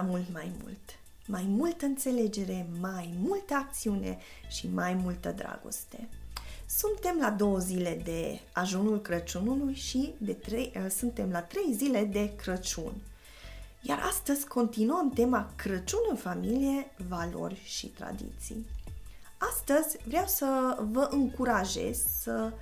venit la mult mai mult! Mai multă înțelegere, mai multă acțiune și mai multă dragoste. Suntem la două zile de ajunul Crăciunului și de trei, uh, suntem la trei zile de Crăciun. Iar astăzi continuăm tema Crăciun în familie, valori și tradiții. Astăzi vreau să vă încurajez să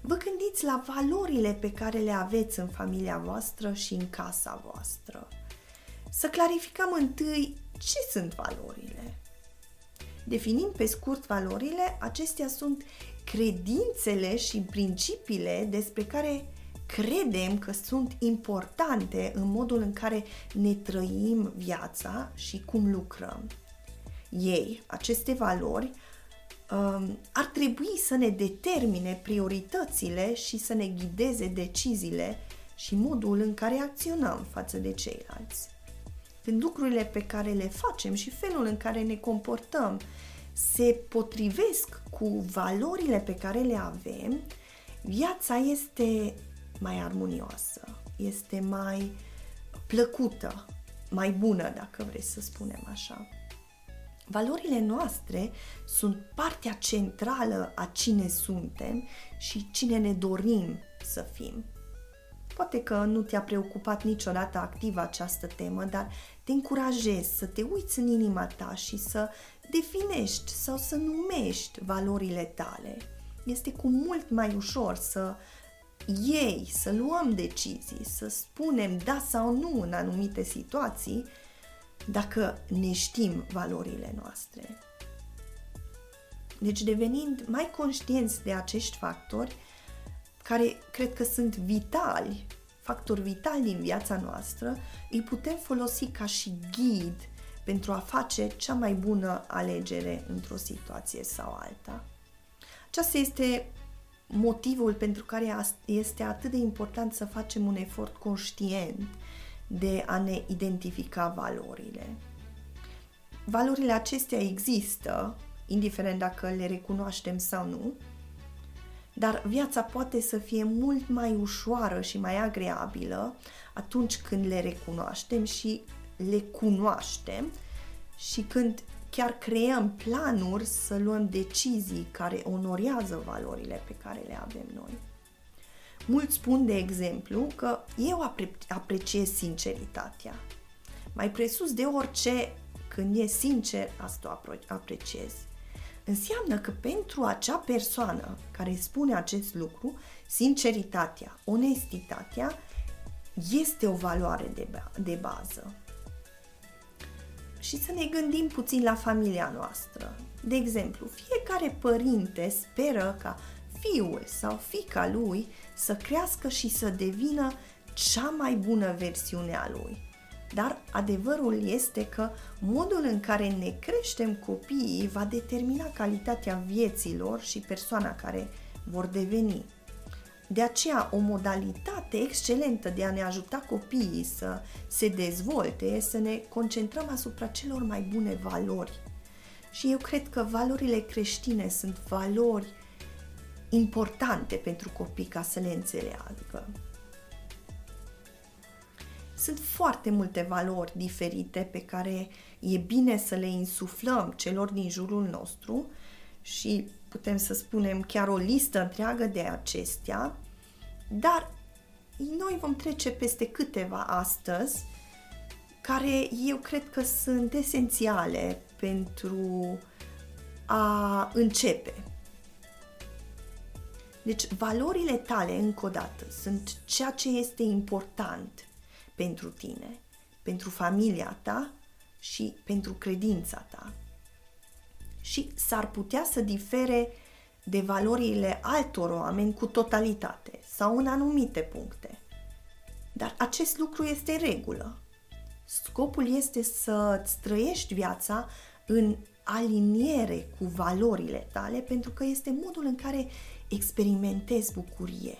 vă gândiți la valorile pe care le aveți în familia voastră și în casa voastră. Să clarificăm întâi ce sunt valorile. Definim pe scurt valorile, acestea sunt credințele și principiile despre care credem că sunt importante în modul în care ne trăim viața și cum lucrăm. Ei, aceste valori, um, ar trebui să ne determine prioritățile și să ne ghideze deciziile și modul în care acționăm față de ceilalți. Când lucrurile pe care le facem și felul în care ne comportăm se potrivesc cu valorile pe care le avem, viața este mai armonioasă, este mai plăcută, mai bună, dacă vreți să spunem așa. Valorile noastre sunt partea centrală a cine suntem și cine ne dorim să fim. Poate că nu te-a preocupat niciodată activ această temă, dar te încurajez să te uiți în inima ta și să definești sau să numești valorile tale. Este cu mult mai ușor să iei, să luăm decizii, să spunem da sau nu în anumite situații, dacă ne știm valorile noastre. Deci devenind mai conștienți de acești factori, care cred că sunt vitali, factori vitali din viața noastră, îi putem folosi ca și ghid pentru a face cea mai bună alegere într-o situație sau alta. Aceasta este motivul pentru care este atât de important să facem un efort conștient de a ne identifica valorile. Valorile acestea există, indiferent dacă le recunoaștem sau nu, dar viața poate să fie mult mai ușoară și mai agreabilă atunci când le recunoaștem și le cunoaștem și când chiar creăm planuri să luăm decizii care onorează valorile pe care le avem noi. Mulți spun, de exemplu, că eu apre- apreciez sinceritatea. Mai presus de orice, când e sincer, asta o apreciez înseamnă că pentru acea persoană care spune acest lucru, sinceritatea, onestitatea este o valoare de, de bază. Și să ne gândim puțin la familia noastră. De exemplu, fiecare părinte speră ca fiul sau fica lui să crească și să devină cea mai bună versiune a lui. Dar adevărul este că modul în care ne creștem copiii va determina calitatea vieților și persoana care vor deveni. De aceea, o modalitate excelentă de a ne ajuta copiii să se dezvolte este să ne concentrăm asupra celor mai bune valori. Și eu cred că valorile creștine sunt valori importante pentru copii ca să le înțeleagă. Sunt foarte multe valori diferite pe care e bine să le insuflăm celor din jurul nostru și putem să spunem chiar o listă întreagă de acestea, dar noi vom trece peste câteva astăzi care eu cred că sunt esențiale pentru a începe. Deci, valorile tale, încă o dată, sunt ceea ce este important pentru tine, pentru familia ta și pentru credința ta. Și s-ar putea să difere de valorile altor oameni cu totalitate sau în anumite puncte. Dar acest lucru este regulă. Scopul este să îți trăiești viața în aliniere cu valorile tale pentru că este modul în care experimentezi bucurie,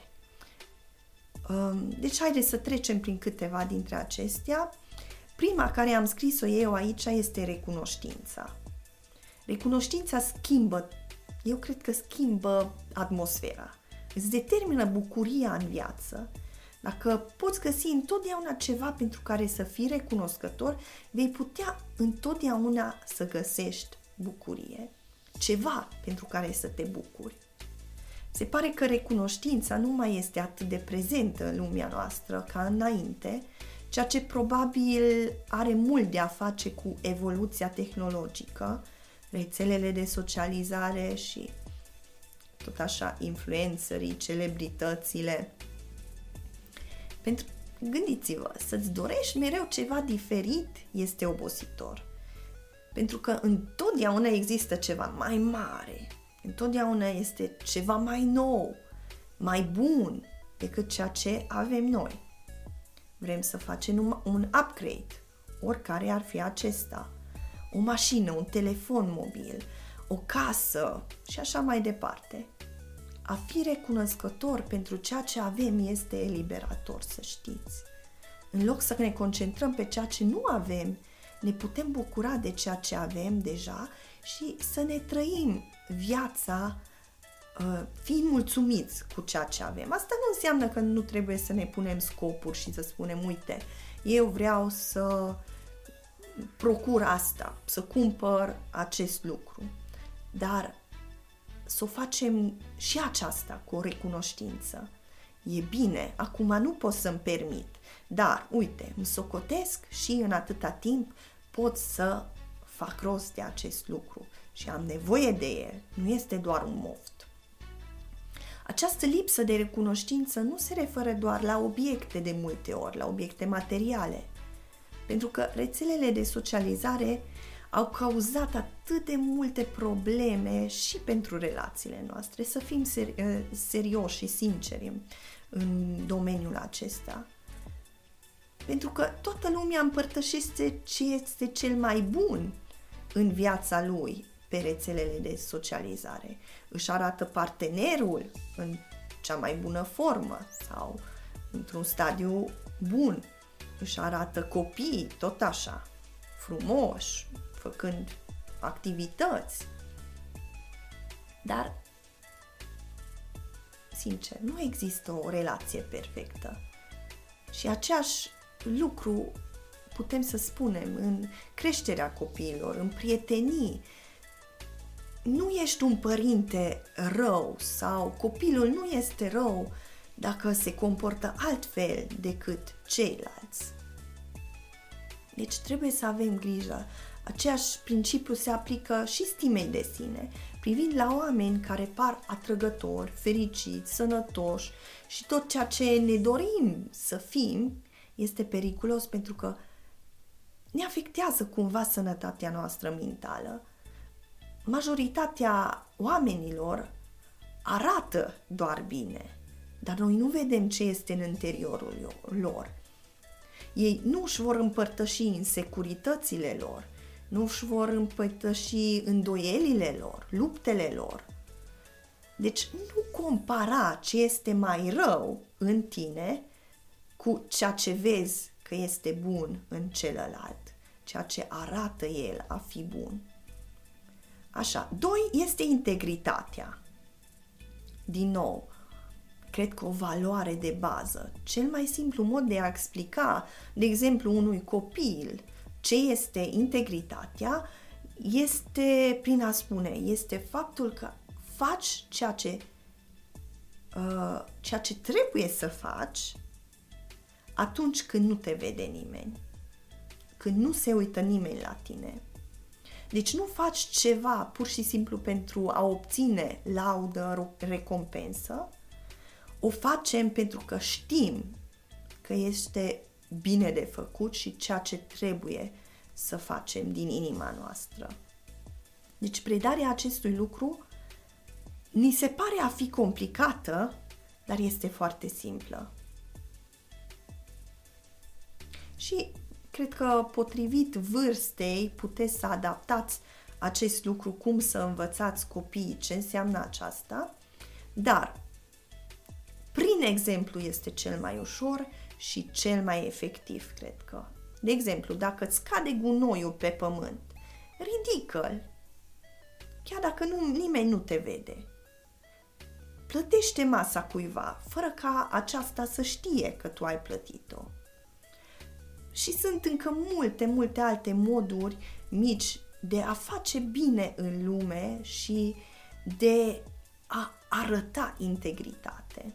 deci haideți să trecem prin câteva dintre acestea. Prima care am scris-o eu aici este recunoștința. Recunoștința schimbă, eu cred că schimbă atmosfera. Îți determină bucuria în viață. Dacă poți găsi întotdeauna ceva pentru care să fii recunoscător, vei putea întotdeauna să găsești bucurie. Ceva pentru care să te bucuri. Se pare că recunoștința nu mai este atât de prezentă în lumea noastră ca înainte, ceea ce probabil are mult de a face cu evoluția tehnologică, rețelele de socializare și tot așa influencerii, celebritățile. Pentru gândiți-vă, să-ți dorești mereu ceva diferit este obositor. Pentru că întotdeauna există ceva mai mare, întotdeauna este ceva mai nou, mai bun decât ceea ce avem noi. Vrem să facem un upgrade, oricare ar fi acesta. O mașină, un telefon mobil, o casă și așa mai departe. A fi recunoscător pentru ceea ce avem este eliberator, să știți. În loc să ne concentrăm pe ceea ce nu avem, ne putem bucura de ceea ce avem deja și să ne trăim viața uh, fiind mulțumiți cu ceea ce avem. Asta nu înseamnă că nu trebuie să ne punem scopuri și să spunem, uite, eu vreau să procur asta, să cumpăr acest lucru. Dar să o facem și aceasta cu o recunoștință. E bine, acum nu pot să-mi permit, dar, uite, îmi socotesc și în atâta timp pot să fac rost de acest lucru și am nevoie de el, nu este doar un moft. Această lipsă de recunoștință nu se referă doar la obiecte de multe ori, la obiecte materiale, pentru că rețelele de socializare au cauzat atât de multe probleme și pentru relațiile noastre. Să fim seri- eh, serioși și sinceri în domeniul acesta. Pentru că toată lumea împărtășește ce este cel mai bun în viața lui pe rețelele de socializare. Își arată partenerul în cea mai bună formă sau într-un stadiu bun. Își arată copiii tot așa, frumoși, făcând activități. Dar, sincer, nu există o relație perfectă. Și aceeași lucru putem să spunem în creșterea copiilor, în prietenii. Nu ești un părinte rău sau copilul nu este rău dacă se comportă altfel decât ceilalți. Deci trebuie să avem grijă Aceeași principiu se aplică și stimei de sine, privind la oameni care par atrăgători, fericiți, sănătoși și tot ceea ce ne dorim să fim este periculos pentru că ne afectează cumva sănătatea noastră mentală. Majoritatea oamenilor arată doar bine, dar noi nu vedem ce este în interiorul lor. Ei nu își vor împărtăși insecuritățile lor, nu își vor împătăși îndoielile lor, luptele lor. Deci nu compara ce este mai rău în tine cu ceea ce vezi că este bun în celălalt, ceea ce arată el a fi bun. Așa, doi este integritatea. Din nou, cred că o valoare de bază. Cel mai simplu mod de a explica, de exemplu, unui copil ce este integritatea, este prin a spune, este faptul că faci ceea ce, uh, ceea ce trebuie să faci atunci când nu te vede nimeni, când nu se uită nimeni la tine. Deci nu faci ceva pur și simplu pentru a obține laudă, recompensă, o facem pentru că știm că este bine de făcut și ceea ce trebuie să facem din inima noastră. Deci predarea acestui lucru ni se pare a fi complicată, dar este foarte simplă. Și cred că potrivit vârstei puteți să adaptați acest lucru, cum să învățați copiii ce înseamnă aceasta, dar prin exemplu este cel mai ușor și cel mai efectiv, cred că. De exemplu, dacă îți cade gunoiul pe pământ, ridică-l, chiar dacă nu, nimeni nu te vede. plătește masa cuiva, fără ca aceasta să știe că tu ai plătit-o. Și sunt încă multe, multe alte moduri mici de a face bine în lume și de a arăta integritate.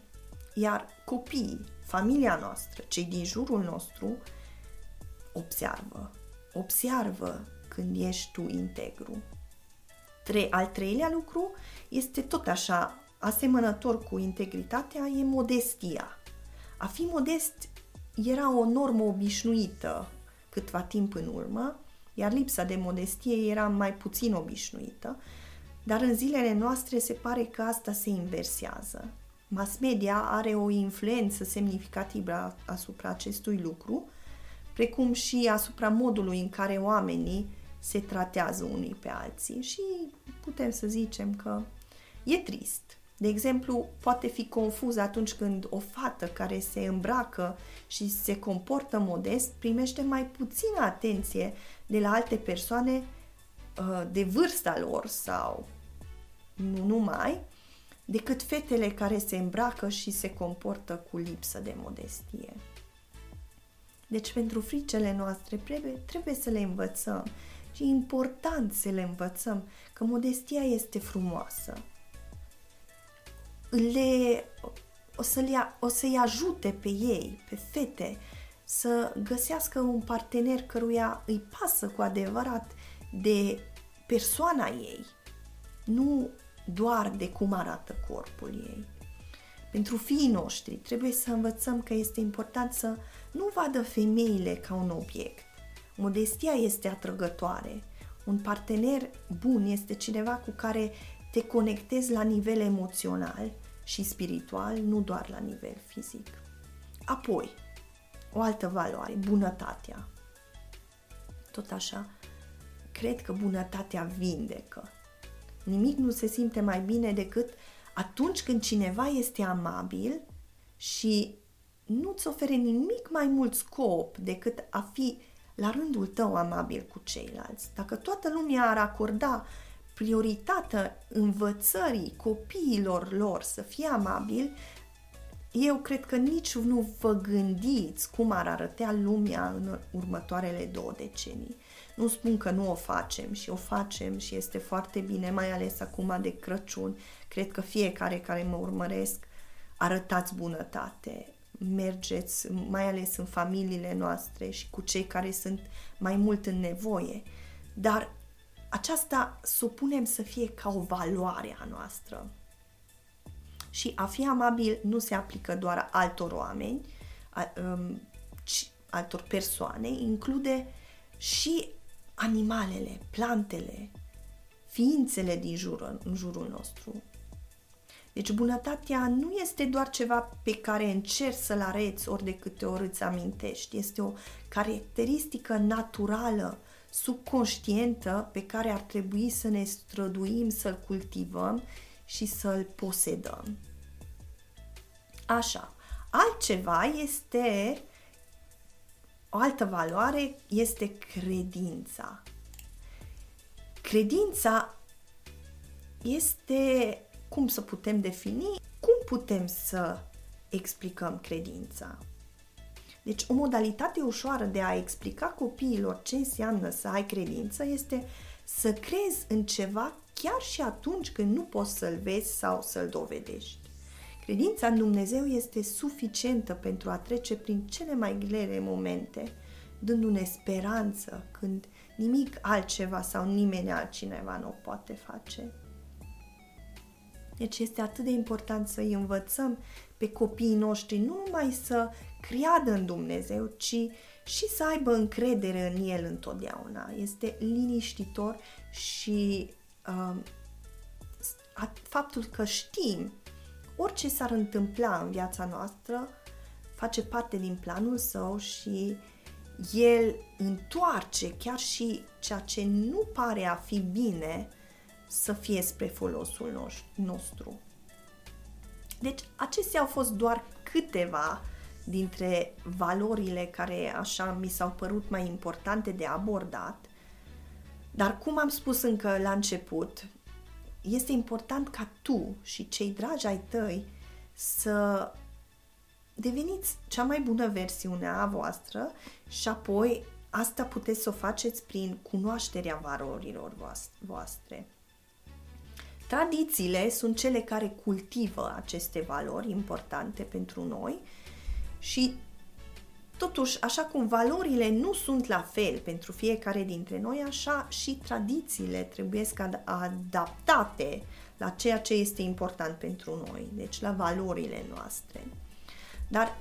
Iar copiii, familia noastră, cei din jurul nostru, observă. Observă când ești tu integru. Tre- al treilea lucru este tot așa asemănător cu integritatea, e modestia. A fi modest era o normă obișnuită câtva timp în urmă, iar lipsa de modestie era mai puțin obișnuită, dar în zilele noastre se pare că asta se inversează. Mass media are o influență semnificativă asupra acestui lucru, precum și asupra modului în care oamenii se tratează unii pe alții și putem să zicem că e trist. De exemplu, poate fi confuz atunci când o fată care se îmbracă și se comportă modest primește mai puțină atenție de la alte persoane uh, de vârsta lor sau nu numai, decât fetele care se îmbracă și se comportă cu lipsă de modestie. Deci pentru fricele noastre trebuie, trebuie să le învățăm și e important să le învățăm că modestia este frumoasă. Le, o, să le, o să-i ajute pe ei, pe fete, să găsească un partener căruia îi pasă cu adevărat de persoana ei, nu doar de cum arată corpul ei. Pentru fiii noștri trebuie să învățăm că este important să nu vadă femeile ca un obiect. Modestia este atrăgătoare. Un partener bun este cineva cu care te conectezi la nivel emoțional și spiritual, nu doar la nivel fizic. Apoi, o altă valoare, bunătatea. Tot așa, cred că bunătatea vindecă. Nimic nu se simte mai bine decât atunci când cineva este amabil și nu-ți ofere nimic mai mult scop decât a fi la rândul tău amabil cu ceilalți. Dacă toată lumea ar acorda prioritatea învățării copiilor lor să fie amabil, eu cred că nici nu vă gândiți cum ar arătea lumea în următoarele două decenii. Nu spun că nu o facem și o facem și este foarte bine, mai ales acum de Crăciun. Cred că fiecare care mă urmăresc arătați bunătate, mergeți mai ales în familiile noastre și cu cei care sunt mai mult în nevoie. Dar aceasta supunem să fie ca o valoare a noastră. Și a fi amabil nu se aplică doar altor oameni, a, um, ci altor persoane, include și animalele, plantele, ființele din jurul, în jurul nostru. Deci bunătatea nu este doar ceva pe care încerci să-l areți ori de câte ori îți amintești. Este o caracteristică naturală, subconștientă, pe care ar trebui să ne străduim să-l cultivăm și să-l posedăm. Așa. Altceva este o altă valoare este credința. Credința este cum să putem defini, cum putem să explicăm credința. Deci o modalitate ușoară de a explica copiilor ce înseamnă să ai credință este să crezi în ceva chiar și atunci când nu poți să-l vezi sau să-l dovedești. Credința în Dumnezeu este suficientă pentru a trece prin cele mai grele momente, dându-ne speranță când nimic altceva sau nimeni altcineva nu o poate face. Deci este atât de important să îi învățăm pe copiii noștri nu numai să creadă în Dumnezeu, ci și să aibă încredere în El întotdeauna. Este liniștitor și uh, faptul că știm orice s-ar întâmpla în viața noastră face parte din planul său și el întoarce chiar și ceea ce nu pare a fi bine să fie spre folosul nostru. Deci, acestea au fost doar câteva dintre valorile care așa mi s-au părut mai importante de abordat, dar cum am spus încă la început, este important ca tu și cei dragi ai tăi să deveniți cea mai bună versiune a voastră și apoi asta puteți să o faceți prin cunoașterea valorilor voastre. Tradițiile sunt cele care cultivă aceste valori importante pentru noi și Totuși, așa cum valorile nu sunt la fel pentru fiecare dintre noi, așa și tradițiile trebuie adaptate la ceea ce este important pentru noi, deci la valorile noastre. Dar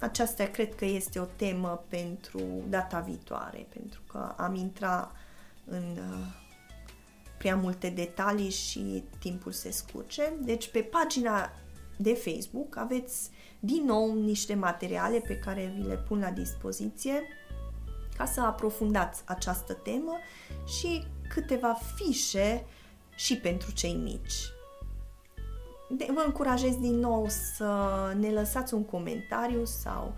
aceasta cred că este o temă pentru data viitoare, pentru că am intrat în uh, prea multe detalii și timpul se scurge. Deci pe pagina de Facebook aveți din nou niște materiale pe care vi le pun la dispoziție ca să aprofundați această temă și câteva fișe și pentru cei mici. De, vă încurajez din nou să ne lăsați un comentariu sau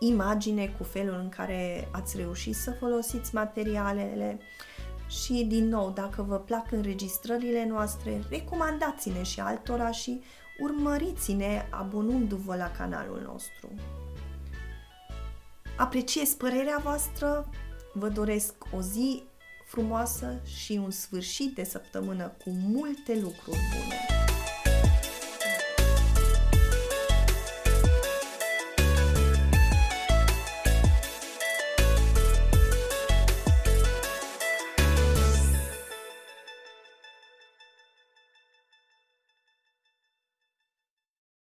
imagine cu felul în care ați reușit să folosiți materialele și din nou, dacă vă plac înregistrările noastre, recomandați-ne și altora și urmăriți-ne abonându-vă la canalul nostru. Apreciez părerea voastră, vă doresc o zi frumoasă și un sfârșit de săptămână cu multe lucruri bune.